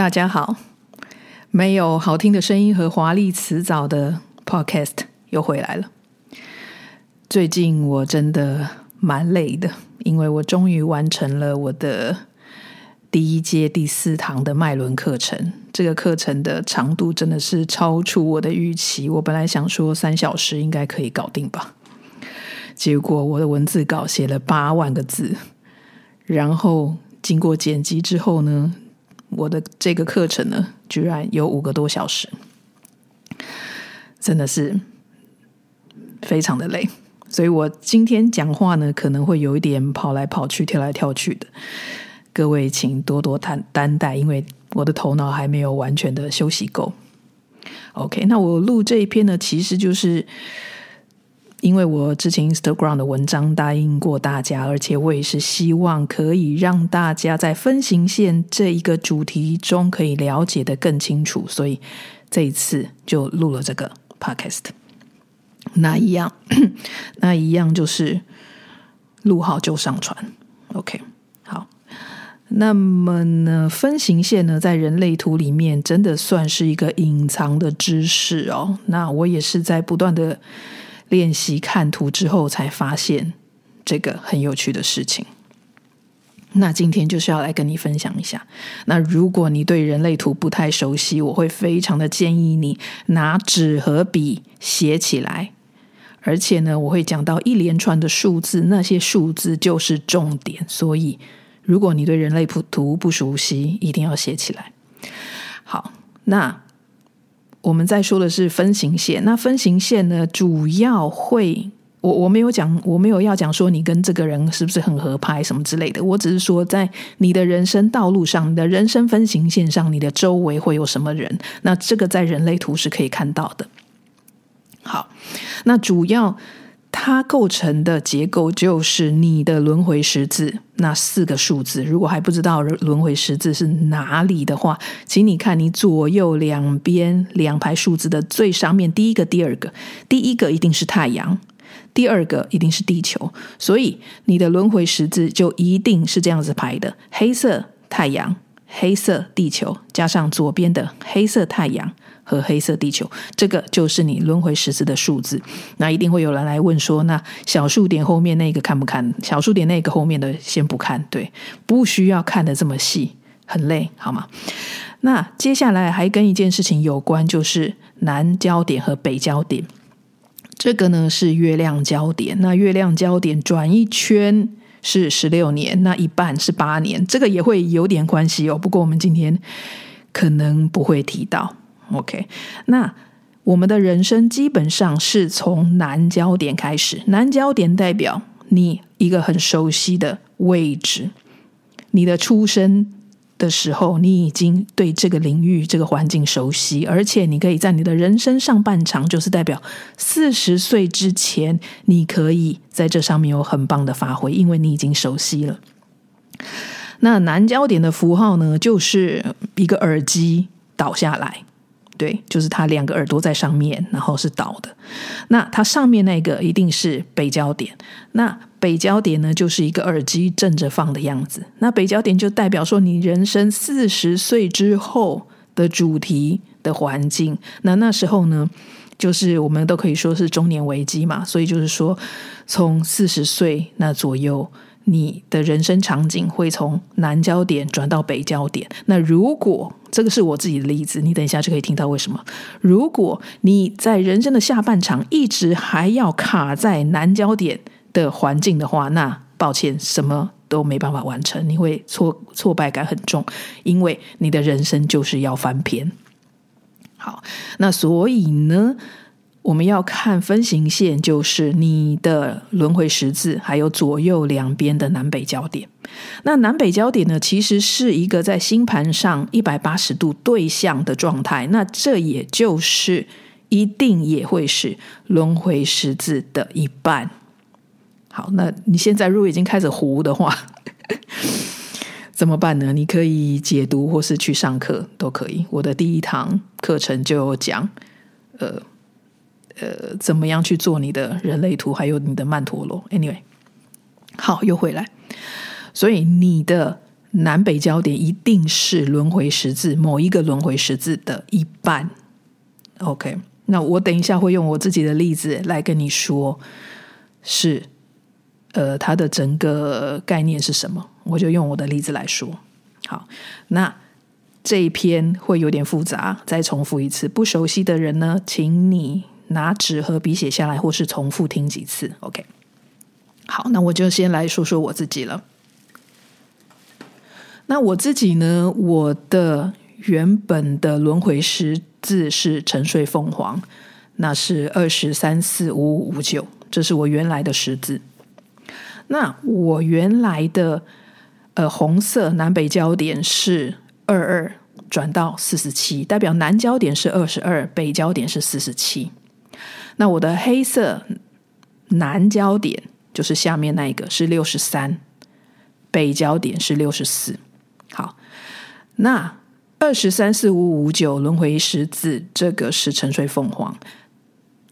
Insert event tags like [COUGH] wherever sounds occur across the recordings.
大家好，没有好听的声音和华丽词藻的 Podcast 又回来了。最近我真的蛮累的，因为我终于完成了我的第一阶第四堂的脉轮课程。这个课程的长度真的是超出我的预期，我本来想说三小时应该可以搞定吧，结果我的文字稿写了八万个字，然后经过剪辑之后呢，我的这个课程呢，居然有五个多小时，真的是非常的累。所以我今天讲话呢，可能会有一点跑来跑去、跳来跳去的。各位请多多担担待，因为我的头脑还没有完全的休息够。OK，那我录这一篇呢，其实就是。因为我之前 Instagram 的文章答应过大家，而且我也是希望可以让大家在分形线这一个主题中可以了解得更清楚，所以这一次就录了这个 Podcast。那一样，[CLEARS THROAT] 那一样就是录好就上传。OK，好。那么呢，分形线呢，在人类图里面真的算是一个隐藏的知识哦。那我也是在不断的。练习看图之后，才发现这个很有趣的事情。那今天就是要来跟你分享一下。那如果你对人类图不太熟悉，我会非常的建议你拿纸和笔写起来。而且呢，我会讲到一连串的数字，那些数字就是重点。所以，如果你对人类图不熟悉，一定要写起来。好，那。我们在说的是分形线，那分形线呢，主要会我我没有讲，我没有要讲说你跟这个人是不是很合拍什么之类的，我只是说在你的人生道路上，你的人生分形线上，你的周围会有什么人，那这个在人类图是可以看到的。好，那主要。它构成的结构就是你的轮回十字那四个数字。如果还不知道轮回十字是哪里的话，请你看你左右两边两排数字的最上面第一个、第二个。第一个一定是太阳，第二个一定是地球。所以你的轮回十字就一定是这样子排的：黑色太阳、黑色地球，加上左边的黑色太阳。和黑色地球，这个就是你轮回十字的数字。那一定会有人来问说，那小数点后面那个看不看？小数点那个后面的先不看，对，不需要看得这么细，很累，好吗？那接下来还跟一件事情有关，就是南焦点和北焦点。这个呢是月亮焦点，那月亮焦点转一圈是十六年，那一半是八年，这个也会有点关系哦。不过我们今天可能不会提到。OK，那我们的人生基本上是从南焦点开始。南焦点代表你一个很熟悉的位置，你的出生的时候，你已经对这个领域、这个环境熟悉，而且你可以在你的人生上半场，就是代表四十岁之前，你可以在这上面有很棒的发挥，因为你已经熟悉了。那南焦点的符号呢，就是一个耳机倒下来。对，就是它两个耳朵在上面，然后是倒的。那它上面那个一定是北焦点。那北焦点呢，就是一个耳机正着放的样子。那北焦点就代表说你人生四十岁之后的主题的环境。那那时候呢，就是我们都可以说是中年危机嘛。所以就是说，从四十岁那左右。你的人生场景会从南焦点转到北焦点。那如果这个是我自己的例子，你等一下就可以听到为什么。如果你在人生的下半场一直还要卡在南焦点的环境的话，那抱歉，什么都没办法完成，你会挫挫败感很重，因为你的人生就是要翻篇。好，那所以呢，我们要看分形线，就是你的轮回十字，还有左右两边的南北交点。那南北交点呢，其实是一个在星盘上一百八十度对向的状态。那这也就是一定也会是轮回十字的一半。好，那你现在如果已经开始糊的话，[LAUGHS] 怎么办呢？你可以解读或是去上课都可以。我的第一堂课程就讲，呃。呃，怎么样去做你的人类图，还有你的曼陀罗？Anyway，好，又回来。所以你的南北交点一定是轮回十字某一个轮回十字的一半。OK，那我等一下会用我自己的例子来跟你说，是呃，它的整个概念是什么？我就用我的例子来说。好，那这一篇会有点复杂，再重复一次。不熟悉的人呢，请你拿纸和笔写下来，或是重复听几次。OK，好，那我就先来说说我自己了。那我自己呢，我的原本的轮回十字是沉睡凤凰，那是二十三四五五九，这是我原来的十字。那我原来的。呃，红色南北交点是二二转到四十七，代表南交点是二十二，北交点是四十七。那我的黑色南交点就是下面那一个是六十三，北交点是六十四。好，那二十三四五五九轮回十字，这个是沉睡凤凰。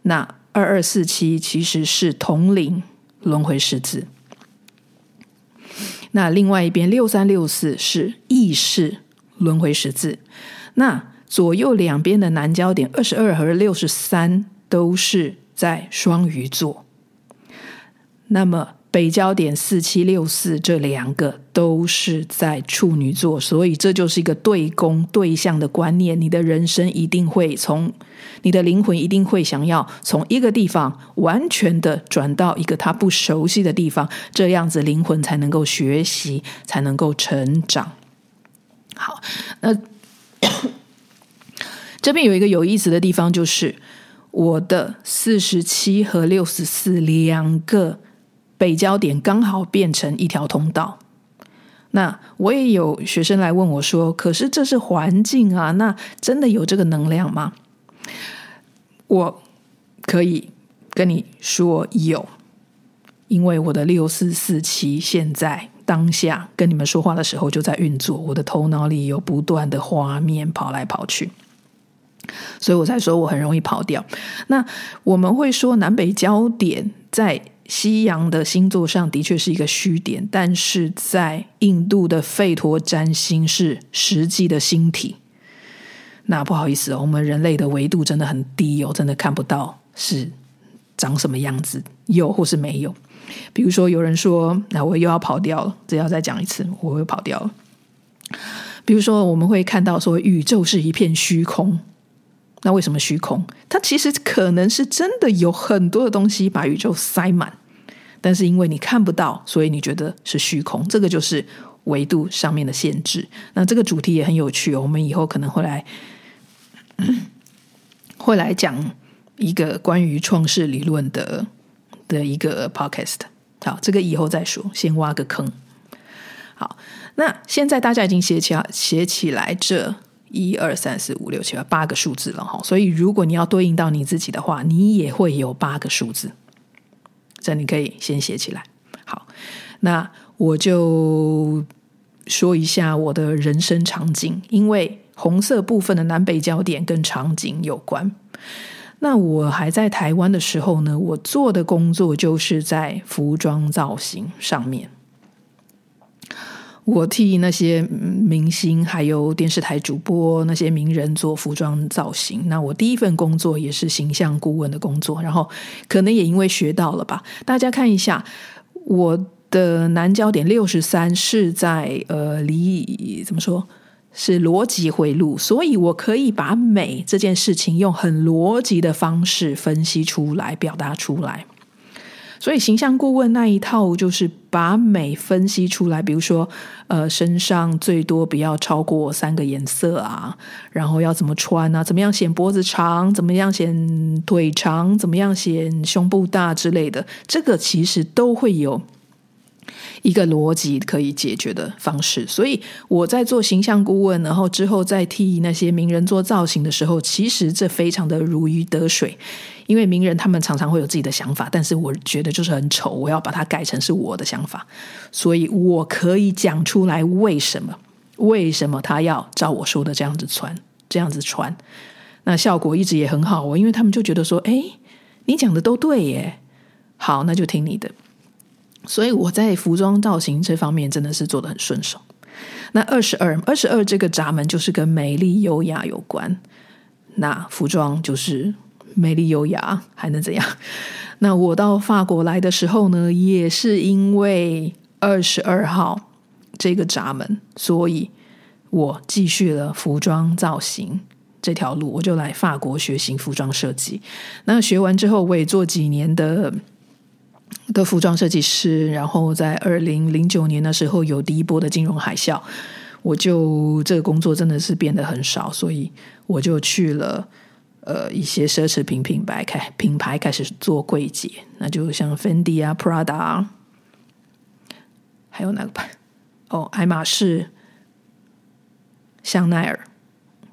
那二二四七其实是统领轮回十字。那另外一边六三六四是意识轮回十字，那左右两边的南交点二十二和六十三都是在双鱼座，那么。北焦点四七六四这两个都是在处女座，所以这就是一个对宫对象的观念。你的人生一定会从你的灵魂一定会想要从一个地方完全的转到一个他不熟悉的地方，这样子灵魂才能够学习，才能够成长。好，那 [COUGHS] 这边有一个有意思的地方，就是我的四十七和六十四两个。北交点刚好变成一条通道，那我也有学生来问我说：“可是这是环境啊，那真的有这个能量吗？”我可以跟你说有，因为我的六四四七现在当下跟你们说话的时候就在运作，我的头脑里有不断的画面跑来跑去，所以我才说我很容易跑掉。那我们会说南北交点在。西洋的星座上的确是一个虚点，但是在印度的吠陀占星是实际的星体。那不好意思，我们人类的维度真的很低哦，真的看不到是长什么样子，有或是没有。比如说有人说，那我又要跑掉了，这要再讲一次，我又跑掉了。比如说我们会看到说宇宙是一片虚空。那为什么虚空？它其实可能是真的有很多的东西把宇宙塞满，但是因为你看不到，所以你觉得是虚空。这个就是维度上面的限制。那这个主题也很有趣哦，我们以后可能会来 [COUGHS] 会来讲一个关于创世理论的的一个 podcast。好，这个以后再说，先挖个坑。好，那现在大家已经写起写起来这。一二三四五六七八八个数字了哈，所以如果你要对应到你自己的话，你也会有八个数字。这你可以先写起来。好，那我就说一下我的人生场景，因为红色部分的南北焦点跟场景有关。那我还在台湾的时候呢，我做的工作就是在服装造型上面。我替那些明星还有电视台主播那些名人做服装造型。那我第一份工作也是形象顾问的工作，然后可能也因为学到了吧。大家看一下，我的南焦点六十三是在呃离怎么说是逻辑回路，所以我可以把美这件事情用很逻辑的方式分析出来，表达出来。所以形象顾问那一套就是把美分析出来，比如说，呃，身上最多不要超过三个颜色啊，然后要怎么穿啊，怎么样显脖子长，怎么样显腿长，怎么样显胸部大之类的，这个其实都会有。一个逻辑可以解决的方式，所以我在做形象顾问，然后之后再替那些名人做造型的时候，其实这非常的如鱼得水，因为名人他们常常会有自己的想法，但是我觉得就是很丑，我要把它改成是我的想法，所以我可以讲出来为什么，为什么他要照我说的这样子穿，这样子穿，那效果一直也很好哦，因为他们就觉得说，哎，你讲的都对耶，好，那就听你的。所以我在服装造型这方面真的是做得很顺手。那二十二，二十二这个闸门就是跟美丽优雅有关。那服装就是美丽优雅，还能怎样？[LAUGHS] 那我到法国来的时候呢，也是因为二十二号这个闸门，所以我继续了服装造型这条路，我就来法国学习服装设计。那学完之后，我也做几年的的服装设计师。然后在二零零九年的时候，有第一波的金融海啸，我就这个工作真的是变得很少，所以我就去了。呃，一些奢侈品品牌开品牌开始做柜姐，那就像 Fendi 啊、Prada，还有哪个牌？哦，爱马仕、香奈儿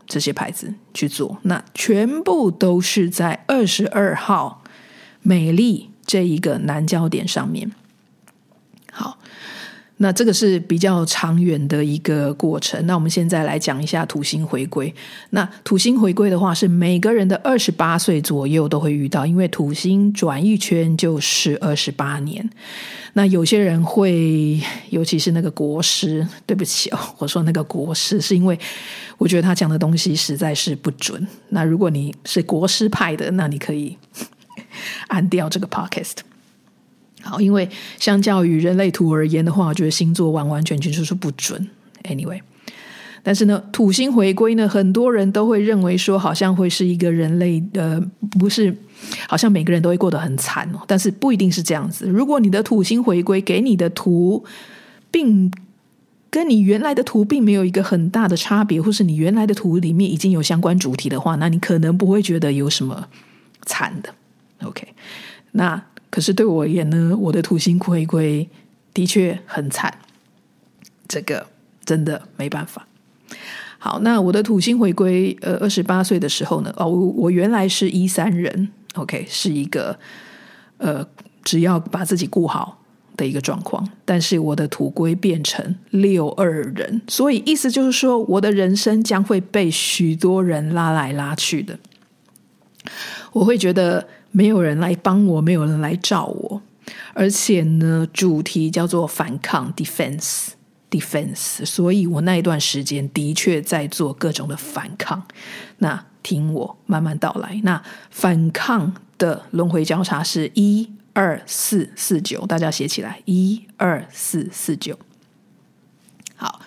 这些牌子去做，那全部都是在二十二号美丽这一个南焦点上面。好。那这个是比较长远的一个过程。那我们现在来讲一下土星回归。那土星回归的话，是每个人的二十八岁左右都会遇到，因为土星转一圈就是二十八年。那有些人会，尤其是那个国师，对不起哦，我说那个国师是因为我觉得他讲的东西实在是不准。那如果你是国师派的，那你可以按掉这个 podcast。好，因为相较于人类图而言的话，我觉得星座完完全全就是不准。Anyway，但是呢，土星回归呢，很多人都会认为说，好像会是一个人类的，不是，好像每个人都会过得很惨哦。但是不一定是这样子。如果你的土星回归给你的图，并跟你原来的图并没有一个很大的差别，或是你原来的图里面已经有相关主题的话，那你可能不会觉得有什么惨的。OK，那。可是对我而言呢，我的土星回归的确很惨，这个真的没办法。好，那我的土星回归，呃，二十八岁的时候呢，哦，我原来是一三人，OK，是一个呃，只要把自己顾好的一个状况。但是我的土龟变成六二人，所以意思就是说，我的人生将会被许多人拉来拉去的。我会觉得。没有人来帮我，没有人来照我，而且呢，主题叫做反抗 （defense），defense，所以我那一段时间的确在做各种的反抗。那听我慢慢道来。那反抗的轮回交叉是一二四四九，大家写起来，一二四四九。好，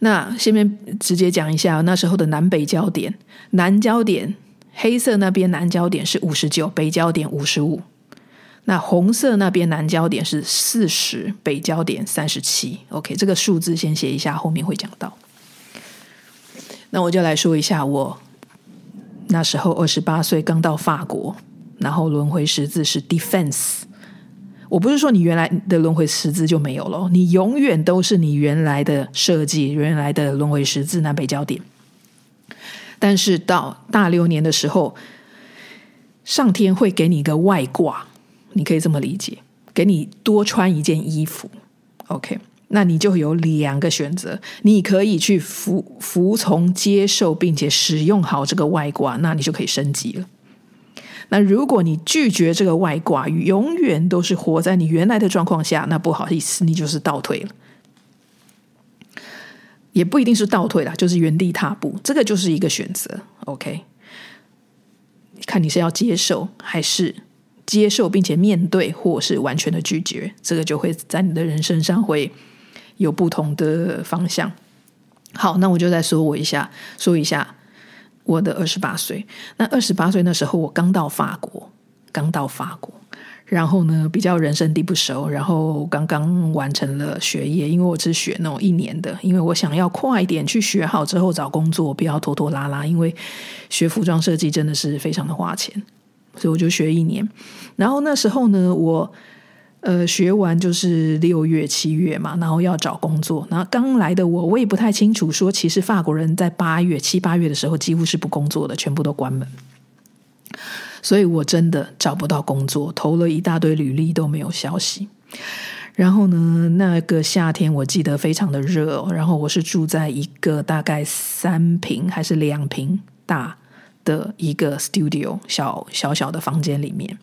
那下面直接讲一下那时候的南北交点，南交点。黑色那边南焦点是五十九，北焦点五十五。那红色那边南焦点是四十，北焦点三十七。OK，这个数字先写一下，后面会讲到。那我就来说一下，我那时候二十八岁，刚到法国，然后轮回十字是 defense。我不是说你原来的轮回十字就没有了，你永远都是你原来的设计，原来的轮回十字南北焦点。但是到大流年的时候，上天会给你一个外挂，你可以这么理解，给你多穿一件衣服。OK，那你就有两个选择，你可以去服服从、接受，并且使用好这个外挂，那你就可以升级了。那如果你拒绝这个外挂，永远都是活在你原来的状况下，那不好意思，你就是倒退了。也不一定是倒退啦，就是原地踏步，这个就是一个选择。OK，看你是要接受还是接受，并且面对，或是完全的拒绝，这个就会在你的人生上会有不同的方向。好，那我就再说我一下，说一下我的二十八岁。那二十八岁那时候，我刚到法国，刚到法国。然后呢，比较人生地不熟，然后刚刚完成了学业，因为我只学那种一年的，因为我想要快一点去学好之后找工作，不要拖拖拉拉，因为学服装设计真的是非常的花钱，所以我就学一年。然后那时候呢，我呃学完就是六月七月嘛，然后要找工作。然后刚来的我，我也不太清楚说，其实法国人在八月七八月的时候几乎是不工作的，全部都关门。所以我真的找不到工作，投了一大堆履历都没有消息。然后呢，那个夏天我记得非常的热哦，然后我是住在一个大概三平还是两平大的一个 studio 小小小的房间里面，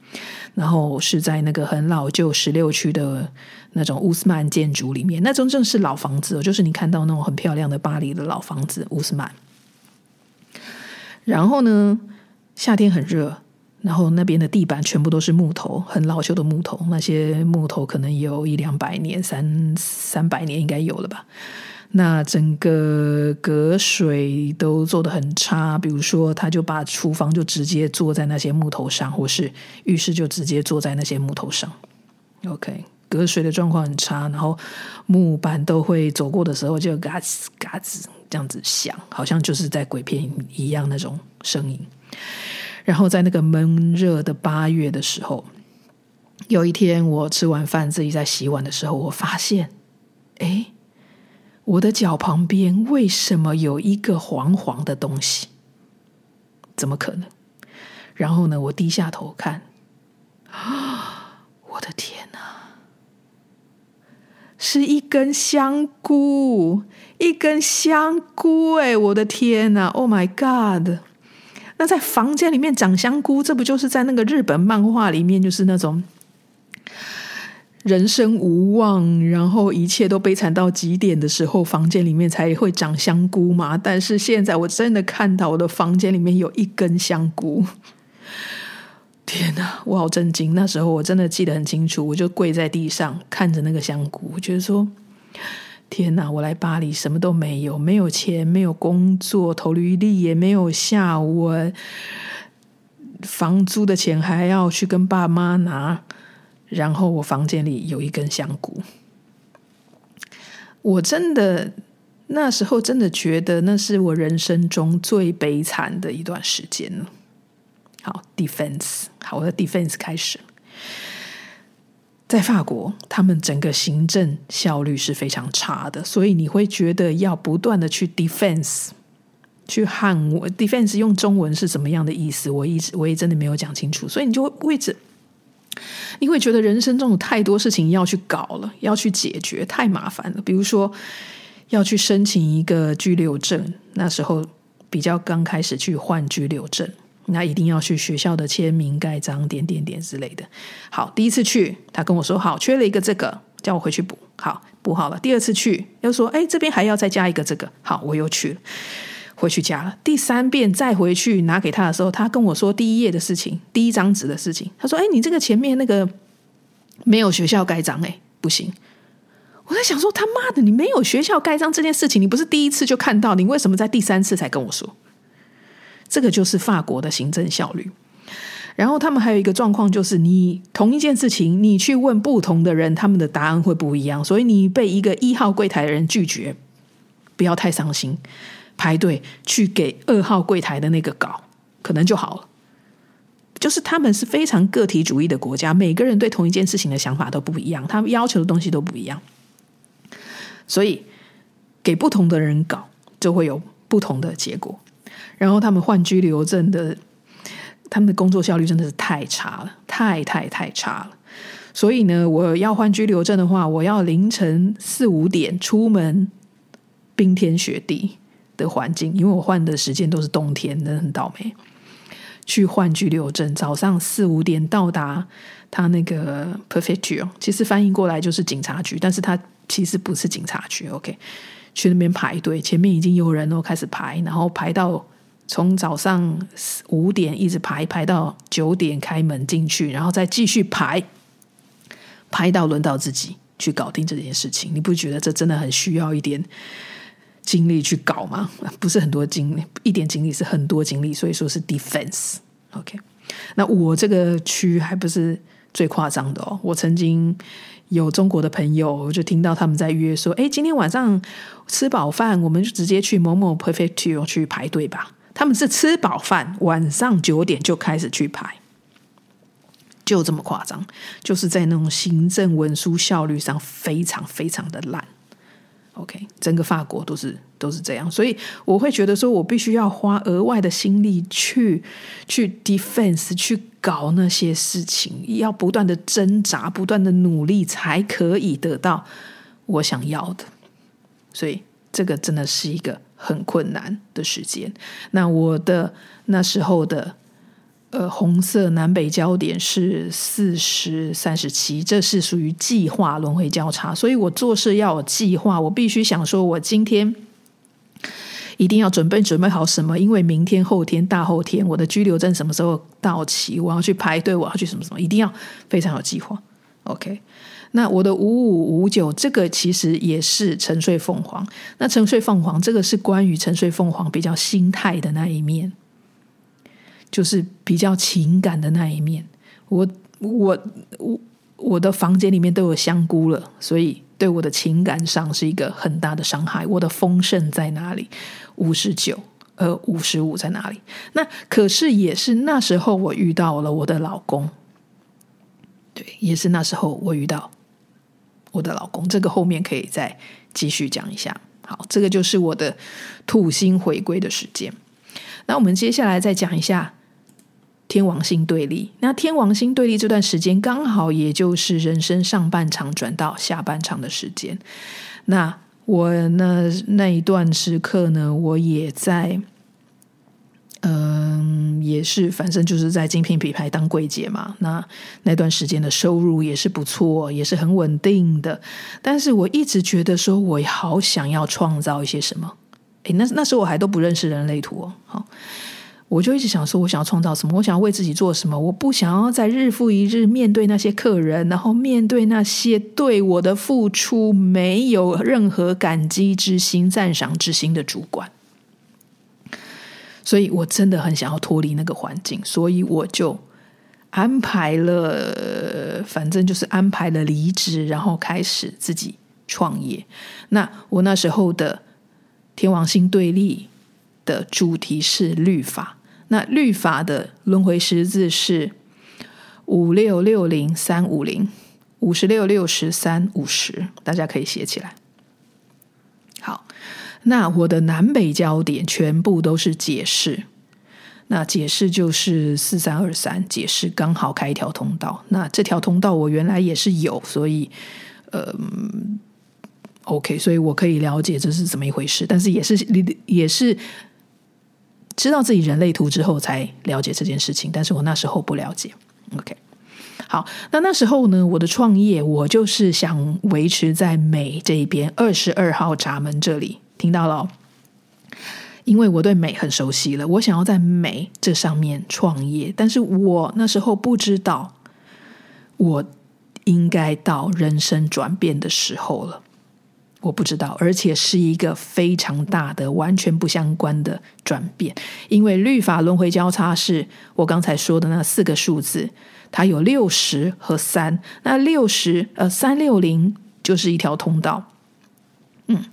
然后是在那个很老旧十六区的那种乌斯曼建筑里面，那真正是老房子哦，就是你看到那种很漂亮的巴黎的老房子，乌斯曼。然后呢，夏天很热，然后那边的地板全部都是木头，很老旧的木头，那些木头可能有一两百年，三三百年应该有了吧。那整个隔水都做得很差，比如说，他就把厨房就直接坐在那些木头上，或是浴室就直接坐在那些木头上。OK，隔水的状况很差，然后木板都会走过的时候就嘎吱嘎吱这样子响，好像就是在鬼片一样那种声音。然后在那个闷热的八月的时候，有一天我吃完饭自己在洗碗的时候，我发现，哎。我的脚旁边为什么有一个黄黄的东西？怎么可能？然后呢，我低下头看，啊！[GASPS] 我的天哪，是一根香菇，一根香菇！哎，我的天哪！Oh my God！那在房间里面长香菇，这不就是在那个日本漫画里面，就是那种。人生无望，然后一切都悲惨到极点的时候，房间里面才会长香菇嘛。但是现在我真的看到我的房间里面有一根香菇，天哪，我好震惊！那时候我真的记得很清楚，我就跪在地上看着那个香菇，我觉得说：天哪，我来巴黎什么都没有，没有钱，没有工作，投履历也没有下文，房租的钱还要去跟爸妈拿。然后我房间里有一根香菇，我真的那时候真的觉得那是我人生中最悲惨的一段时间了。好，defense，好，我的 defense 开始。在法国，他们整个行政效率是非常差的，所以你会觉得要不断的去 defense，去捍卫。defense 用中文是什么样的意思？我一直我也真的没有讲清楚，所以你就会为此。你会觉得人生中有太多事情要去搞了，要去解决，太麻烦了。比如说，要去申请一个居留证，那时候比较刚开始去换居留证，那一定要去学校的签名盖章，点点点之类的。好，第一次去，他跟我说好，缺了一个这个，叫我回去补。好，补好了。第二次去，又说，哎，这边还要再加一个这个。好，我又去了。回去加了第三遍，再回去拿给他的时候，他跟我说第一页的事情，第一张纸的事情。他说：“哎，你这个前面那个没有学校盖章，哎，不行。”我在想说：“他妈的，你没有学校盖章这件事情，你不是第一次就看到，你为什么在第三次才跟我说？”这个就是法国的行政效率。然后他们还有一个状况，就是你同一件事情，你去问不同的人，他们的答案会不一样。所以你被一个一号柜台的人拒绝，不要太伤心。排队去给二号柜台的那个搞，可能就好了。就是他们是非常个体主义的国家，每个人对同一件事情的想法都不一样，他们要求的东西都不一样，所以给不同的人搞就会有不同的结果。然后他们换居留证的，他们的工作效率真的是太差了，太太太差了。所以呢，我要换居留证的话，我要凌晨四五点出门，冰天雪地。的环境，因为我换的时间都是冬天，真的很倒霉。去换居留证，早上四五点到达他那个 prefecture，其实翻译过来就是警察局，但是他其实不是警察局。OK，去那边排队，前面已经有人哦，开始排，然后排到从早上五点一直排排到九点开门进去，然后再继续排，排到轮到自己去搞定这件事情。你不觉得这真的很需要一点？精力去搞吗？不是很多精力，一点精力是很多精力，所以说是 defense。OK，那我这个区还不是最夸张的哦。我曾经有中国的朋友，我就听到他们在约说：“哎，今天晚上吃饱饭，我们就直接去某某 prefecture 去排队吧。”他们是吃饱饭，晚上九点就开始去排，就这么夸张，就是在那种行政文书效率上非常非常的烂。OK，整个法国都是都是这样，所以我会觉得说，我必须要花额外的心力去去 defense，去搞那些事情，要不断的挣扎，不断的努力，才可以得到我想要的。所以这个真的是一个很困难的时间。那我的那时候的呃红色南北焦点是四十三十七，这是属于计划轮回交叉，所以我做事要有计划，我必须想说，我今天。一定要准备准备好什么？因为明天、后天、大后天，我的居留证什么时候到期？我要去排队，我要去什么什么？一定要非常有计划。OK，那我的五五五九这个其实也是沉睡凤凰。那沉睡凤凰这个是关于沉睡凤凰比较心态的那一面，就是比较情感的那一面。我我我我的房间里面都有香菇了，所以。对我的情感上是一个很大的伤害。我的丰盛在哪里？五十九，呃，五十五在哪里？那可是也是那时候我遇到了我的老公，对，也是那时候我遇到我的老公。这个后面可以再继续讲一下。好，这个就是我的土星回归的时间。那我们接下来再讲一下。天王星对立，那天王星对立这段时间刚好也就是人生上半场转到下半场的时间。那我那那一段时刻呢，我也在，嗯，也是反正就是在精品品牌当柜姐嘛。那那段时间的收入也是不错，也是很稳定的。但是我一直觉得说，我好想要创造一些什么。诶，那那时候我还都不认识人类图哦，好。我就一直想说，我想要创造什么？我想要为自己做什么？我不想要在日复一日面对那些客人，然后面对那些对我的付出没有任何感激之心、赞赏之心的主管。所以我真的很想要脱离那个环境，所以我就安排了，反正就是安排了离职，然后开始自己创业。那我那时候的天王星对立。的主题是律法，那律法的轮回十字是五六六零三五零五十六六十三五十，大家可以写起来。好，那我的南北焦点全部都是解释，那解释就是四三二三，解释刚好开一条通道。那这条通道我原来也是有，所以呃，OK，所以我可以了解这是怎么一回事，但是也是你也是。知道自己人类图之后才了解这件事情，但是我那时候不了解。OK，好，那那时候呢，我的创业我就是想维持在美这一边二十二号闸门这里，听到了？因为我对美很熟悉了，我想要在美这上面创业，但是我那时候不知道我应该到人生转变的时候了。我不知道，而且是一个非常大的、完全不相关的转变。因为律法轮回交叉是我刚才说的那四个数字，它有六十和三。那六十呃三六零就是一条通道。嗯，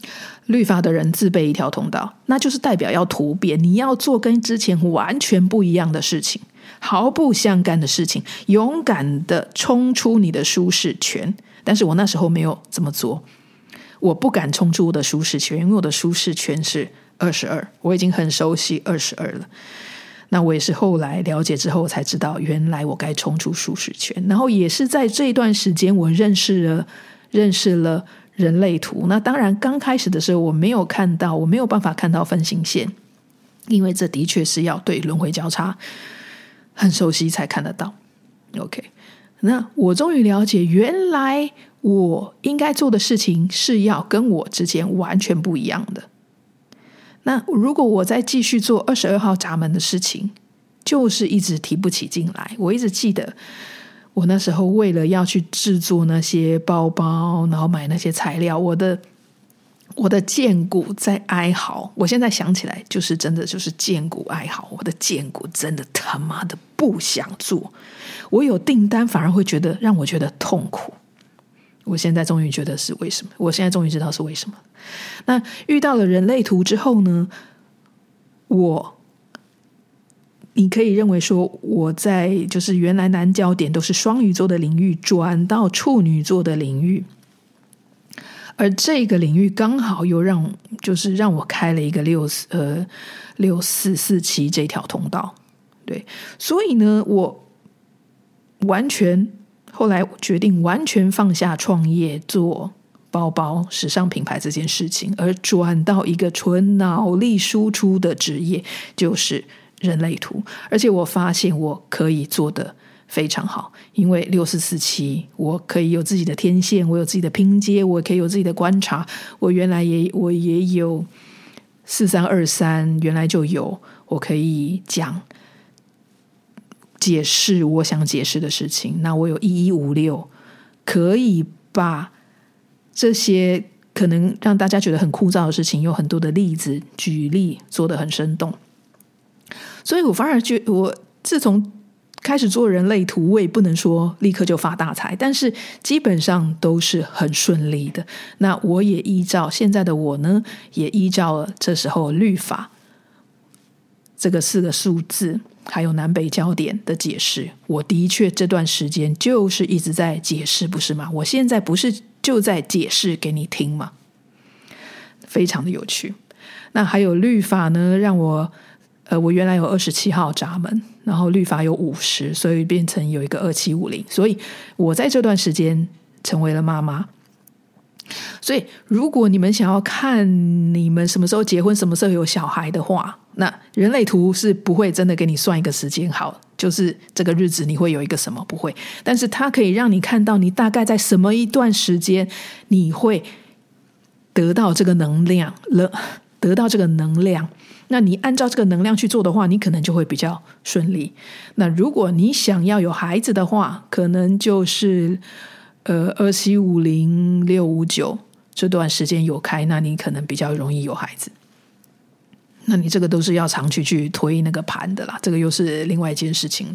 律法的人自备一条通道，那就是代表要突变，你要做跟之前完全不一样的事情，毫不相干的事情，勇敢的冲出你的舒适圈。但是我那时候没有这么做。我不敢冲出我的舒适圈，因为我的舒适圈是二十二，我已经很熟悉二十二了。那我也是后来了解之后才知道，原来我该冲出舒适圈。然后也是在这段时间，我认识了认识了人类图。那当然，刚开始的时候我没有看到，我没有办法看到分形线，因为这的确是要对轮回交叉很熟悉才看得到。OK，那我终于了解，原来。我应该做的事情是要跟我之前完全不一样的。那如果我再继续做二十二号闸门的事情，就是一直提不起劲来。我一直记得，我那时候为了要去制作那些包包，然后买那些材料，我的我的荐骨在哀嚎。我现在想起来，就是真的就是荐骨哀嚎。我的荐骨真的他妈的不想做。我有订单，反而会觉得让我觉得痛苦。我现在终于觉得是为什么？我现在终于知道是为什么。那遇到了人类图之后呢？我，你可以认为说，我在就是原来南焦点都是双鱼座的领域，转到处女座的领域，而这个领域刚好又让就是让我开了一个六四呃六四四七这条通道，对，所以呢，我完全。后来决定完全放下创业，做包包、时尚品牌这件事情，而转到一个纯脑力输出的职业，就是人类图。而且我发现我可以做的非常好，因为六四四七，我可以有自己的天线，我有自己的拼接，我可以有自己的观察。我原来也我也有四三二三，原来就有，我可以讲。解释我想解释的事情，那我有一一五六，可以把这些可能让大家觉得很枯燥的事情，有很多的例子举例，做得很生动。所以我反而觉，我自从开始做人类图，我也不能说立刻就发大财，但是基本上都是很顺利的。那我也依照现在的我呢，也依照这时候律法这个四个数字。还有南北焦点的解释，我的确这段时间就是一直在解释，不是吗？我现在不是就在解释给你听吗？非常的有趣。那还有律法呢？让我呃，我原来有二十七号闸门，然后律法有五十，所以变成有一个二七五零。所以我在这段时间成为了妈妈。所以，如果你们想要看你们什么时候结婚、什么时候有小孩的话，那人类图是不会真的给你算一个时间好，就是这个日子你会有一个什么不会，但是它可以让你看到你大概在什么一段时间你会得到这个能量了，得到这个能量。那你按照这个能量去做的话，你可能就会比较顺利。那如果你想要有孩子的话，可能就是。呃，二七五零六五九这段时间有开，那你可能比较容易有孩子。那你这个都是要长期去推那个盘的啦，这个又是另外一件事情。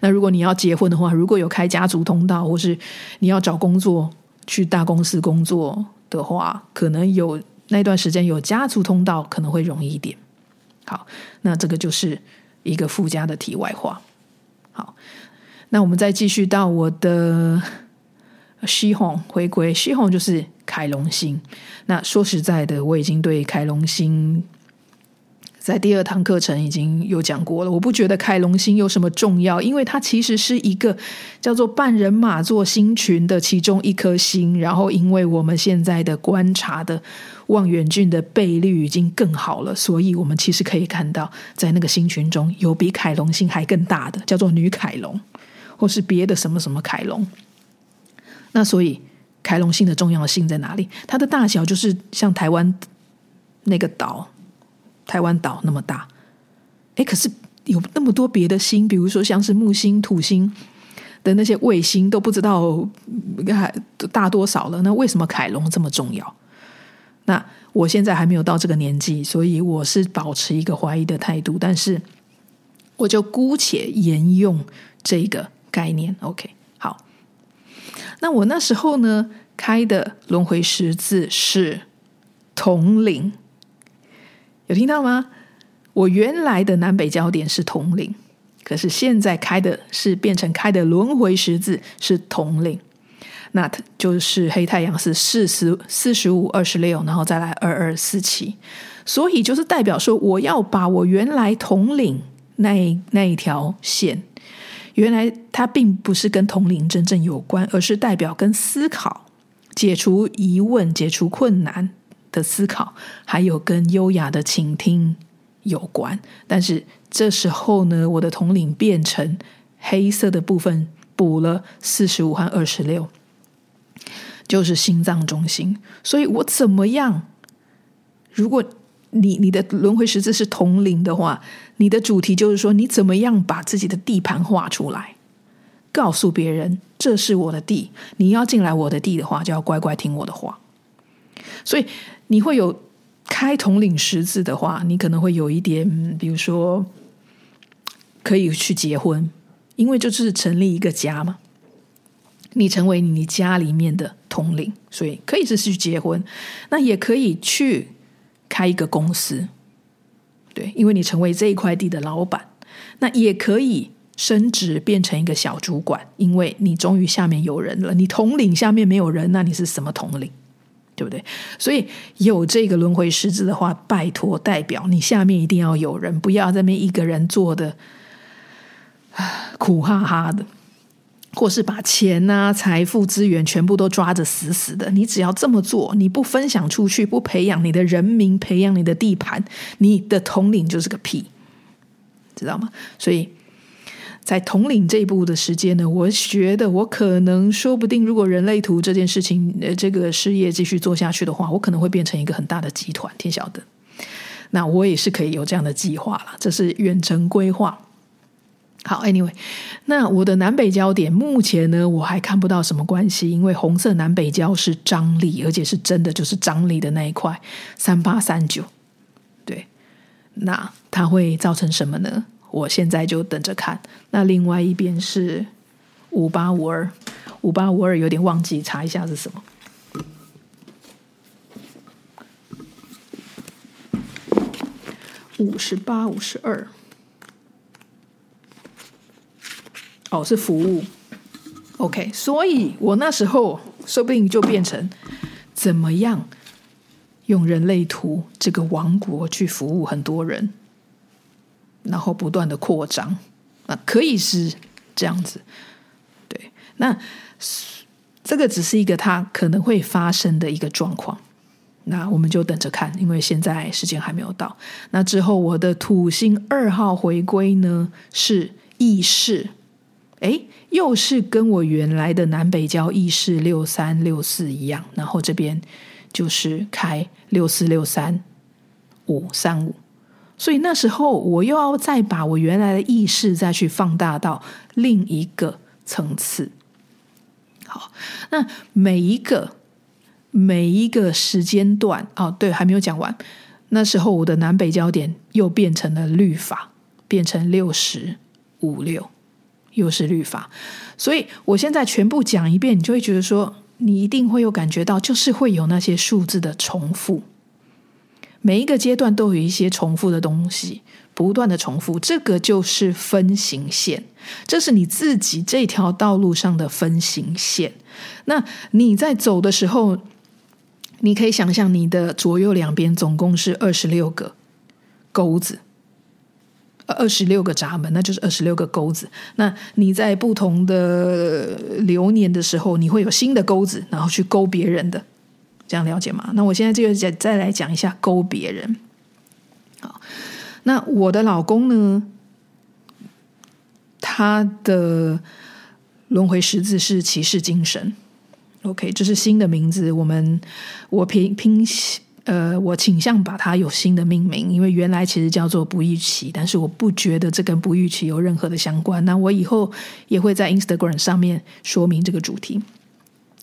那如果你要结婚的话，如果有开家族通道，或是你要找工作去大公司工作的话，可能有那段时间有家族通道，可能会容易一点。好，那这个就是一个附加的题外话。好，那我们再继续到我的。西红回归，西红就是凯龙星。那说实在的，我已经对凯龙星在第二堂课程已经有讲过了。我不觉得凯龙星有什么重要，因为它其实是一个叫做半人马座星群的其中一颗星。然后，因为我们现在的观察的望远镜的倍率已经更好了，所以我们其实可以看到，在那个星群中有比凯龙星还更大的，叫做女凯龙，或是别的什么什么凯龙。那所以，凯龙星的重要性在哪里？它的大小就是像台湾那个岛，台湾岛那么大。诶，可是有那么多别的星，比如说像是木星、土星的那些卫星，都不知道还大多少了。那为什么凯龙这么重要？那我现在还没有到这个年纪，所以我是保持一个怀疑的态度。但是，我就姑且沿用这个概念。OK 好。那我那时候呢，开的轮回十字是统领，有听到吗？我原来的南北焦点是统领，可是现在开的是变成开的轮回十字是统领，那就是黑太阳是四十四十五二十六，然后再来二二四七，所以就是代表说，我要把我原来统领那那一条线。原来它并不是跟统领真正有关，而是代表跟思考、解除疑问、解除困难的思考，还有跟优雅的倾听有关。但是这时候呢，我的统领变成黑色的部分，补了四十五和二十六，就是心脏中心。所以我怎么样？如果你你的轮回十字是统领的话，你的主题就是说，你怎么样把自己的地盘画出来，告诉别人这是我的地，你要进来我的地的话，就要乖乖听我的话。所以你会有开统领十字的话，你可能会有一点，比如说可以去结婚，因为就是成立一个家嘛，你成为你家里面的统领，所以可以是去结婚，那也可以去。开一个公司，对，因为你成为这一块地的老板，那也可以升职变成一个小主管，因为你终于下面有人了。你统领下面没有人，那你是什么统领？对不对？所以有这个轮回十字的话，拜托代表你下面一定要有人，不要在那边一个人做的苦哈哈的。或是把钱啊、财富、资源全部都抓着死死的。你只要这么做，你不分享出去，不培养你的人民，培养你的地盘，你的统领就是个屁，知道吗？所以在统领这一步的时间呢，我觉得我可能说不定，如果人类图这件事情，呃，这个事业继续做下去的话，我可能会变成一个很大的集团，天晓得。那我也是可以有这样的计划了，这是远程规划。好，Anyway，那我的南北交点目前呢，我还看不到什么关系，因为红色南北交是张力，而且是真的就是张力的那一块三八三九，对，那它会造成什么呢？我现在就等着看。那另外一边是五八五二，五八五二有点忘记查一下是什么，五十八五十二。哦，是服务，OK，所以我那时候说不定就变成怎么样用人类图这个王国去服务很多人，然后不断的扩张，那可以是这样子，对，那这个只是一个它可能会发生的一个状况，那我们就等着看，因为现在时间还没有到。那之后我的土星二号回归呢是意识。哎，又是跟我原来的南北交意识六三六四一样，然后这边就是开六四六三五三五，所以那时候我又要再把我原来的意识再去放大到另一个层次。好，那每一个每一个时间段，哦，对，还没有讲完。那时候我的南北焦点又变成了律法，变成六十五六。又是律法，所以我现在全部讲一遍，你就会觉得说，你一定会有感觉到，就是会有那些数字的重复。每一个阶段都有一些重复的东西，不断的重复，这个就是分形线，这是你自己这条道路上的分形线。那你在走的时候，你可以想象你的左右两边总共是二十六个钩子。二十六个闸门，那就是二十六个钩子。那你在不同的流年的时候，你会有新的钩子，然后去勾别人的，这样了解吗？那我现在就再再来讲一下勾别人。好，那我的老公呢？他的轮回十字是骑士精神。OK，这是新的名字。我们我拼拼。呃，我倾向把它有新的命名，因为原来其实叫做不预期，但是我不觉得这跟不预期有任何的相关。那我以后也会在 Instagram 上面说明这个主题。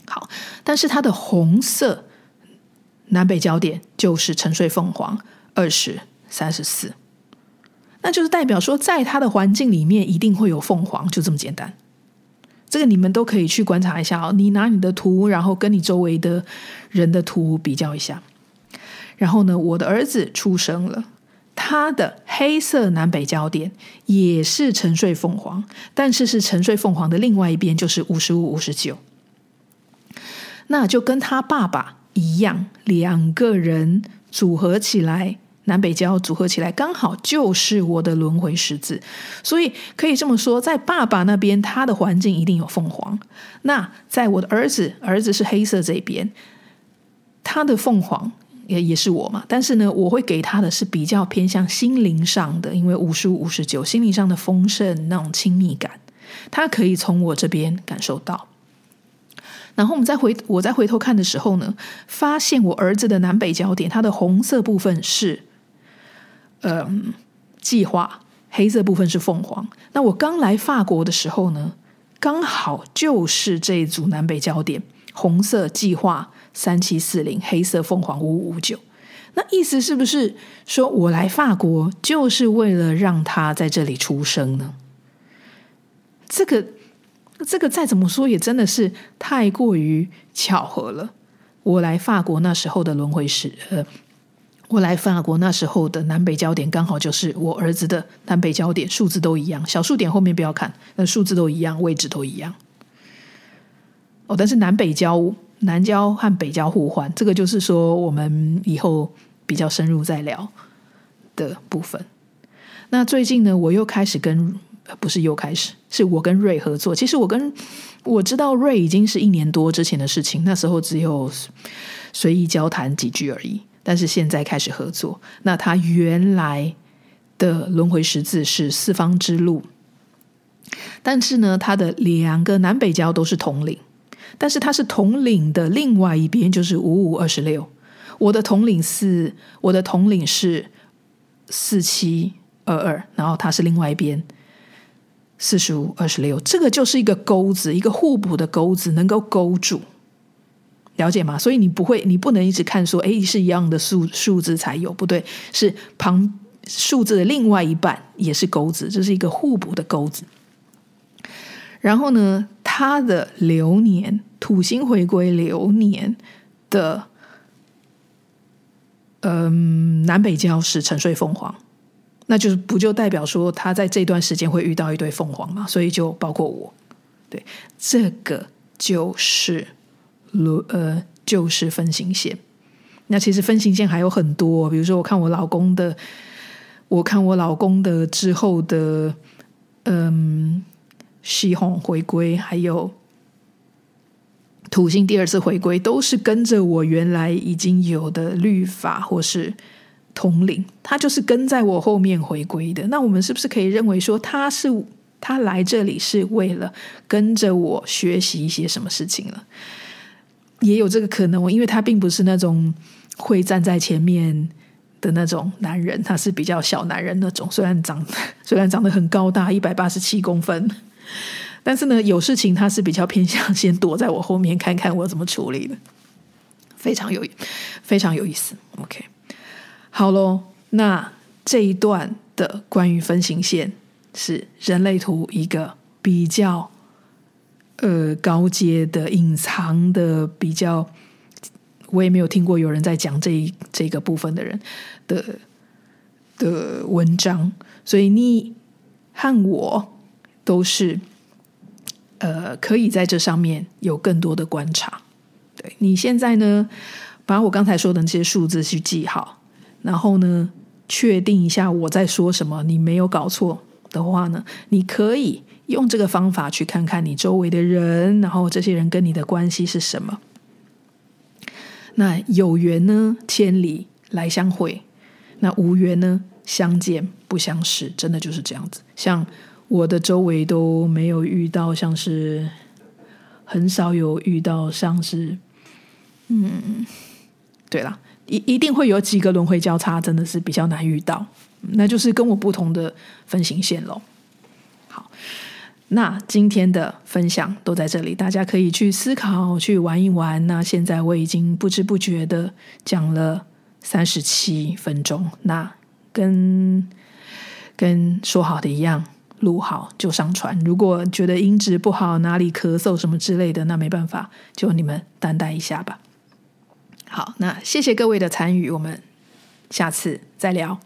好，但是它的红色南北交点就是沉睡凤凰二十三十四，那就是代表说，在它的环境里面一定会有凤凰，就这么简单。这个你们都可以去观察一下哦。你拿你的图，然后跟你周围的人的图比较一下。然后呢，我的儿子出生了，他的黑色南北交点也是沉睡凤凰，但是是沉睡凤凰的另外一边，就是五十五、五十九，那就跟他爸爸一样，两个人组合起来，南北交组合起来，刚好就是我的轮回十字。所以可以这么说，在爸爸那边，他的环境一定有凤凰；那在我的儿子，儿子是黑色这边，他的凤凰。也也是我嘛，但是呢，我会给他的是比较偏向心灵上的，因为五十五、五十九，心灵上的丰盛那种亲密感，他可以从我这边感受到。然后我们再回，我再回头看的时候呢，发现我儿子的南北交点，它的红色部分是，嗯，计划，黑色部分是凤凰。那我刚来法国的时候呢，刚好就是这一组南北交点，红色计划。三七四零，黑色凤凰五五九，那意思是不是说我来法国就是为了让他在这里出生呢？这个这个再怎么说也真的是太过于巧合了。我来法国那时候的轮回时，呃，我来法国那时候的南北交点刚好就是我儿子的南北交点，数字都一样，小数点后面不要看，那数字都一样，位置都一样。哦，但是南北交。南交和北交互换，这个就是说我们以后比较深入再聊的部分。那最近呢，我又开始跟不是又开始，是我跟瑞合作。其实我跟我知道瑞已经是一年多之前的事情，那时候只有随意交谈几句而已。但是现在开始合作，那他原来的轮回十字是四方之路，但是呢，他的两个南北交都是统领，但是他是统领的另外一边就是五五二十六，我的统领是，我的统领是四七二二，然后他是另外一边四十五二十六，这个就是一个钩子，一个互补的钩子，能够勾住。了解吗？所以你不会，你不能一直看说，哎，是一样的数数字才有，不对，是旁数字的另外一半也是钩子，这是一个互补的钩子。然后呢，他的流年土星回归流年的，嗯，南北交是沉睡凤凰，那就是不就代表说他在这段时间会遇到一对凤凰嘛？所以就包括我，对，这个就是。呃，就是分形线。那其实分形线还有很多，比如说，我看我老公的，我看我老公的之后的，嗯，西红回归，还有土星第二次回归，都是跟着我原来已经有的律法或是统领，他就是跟在我后面回归的。那我们是不是可以认为说，他是他来这里是为了跟着我学习一些什么事情了？也有这个可能，因为他并不是那种会站在前面的那种男人，他是比较小男人那种。虽然长 [LAUGHS] 虽然长得很高大，一百八十七公分，但是呢，有事情他是比较偏向先躲在我后面，看看我怎么处理的。非常有非常有意思。OK，好喽，那这一段的关于分形线是人类图一个比较。呃，高阶的、隐藏的、比较，我也没有听过有人在讲这一这个部分的人的的文章，所以你和我都是呃，可以在这上面有更多的观察。对，你现在呢，把我刚才说的那些数字去记好，然后呢，确定一下我在说什么，你没有搞错的话呢，你可以。用这个方法去看看你周围的人，然后这些人跟你的关系是什么？那有缘呢，千里来相会；那无缘呢，相见不相识。真的就是这样子。像我的周围都没有遇到，像是很少有遇到，像是嗯，对了，一一定会有几个轮回交叉，真的是比较难遇到。那就是跟我不同的分形线喽。好。那今天的分享都在这里，大家可以去思考，去玩一玩。那现在我已经不知不觉的讲了三十七分钟，那跟跟说好的一样，录好就上传。如果觉得音质不好，哪里咳嗽什么之类的，那没办法，就你们担待一下吧。好，那谢谢各位的参与，我们下次再聊。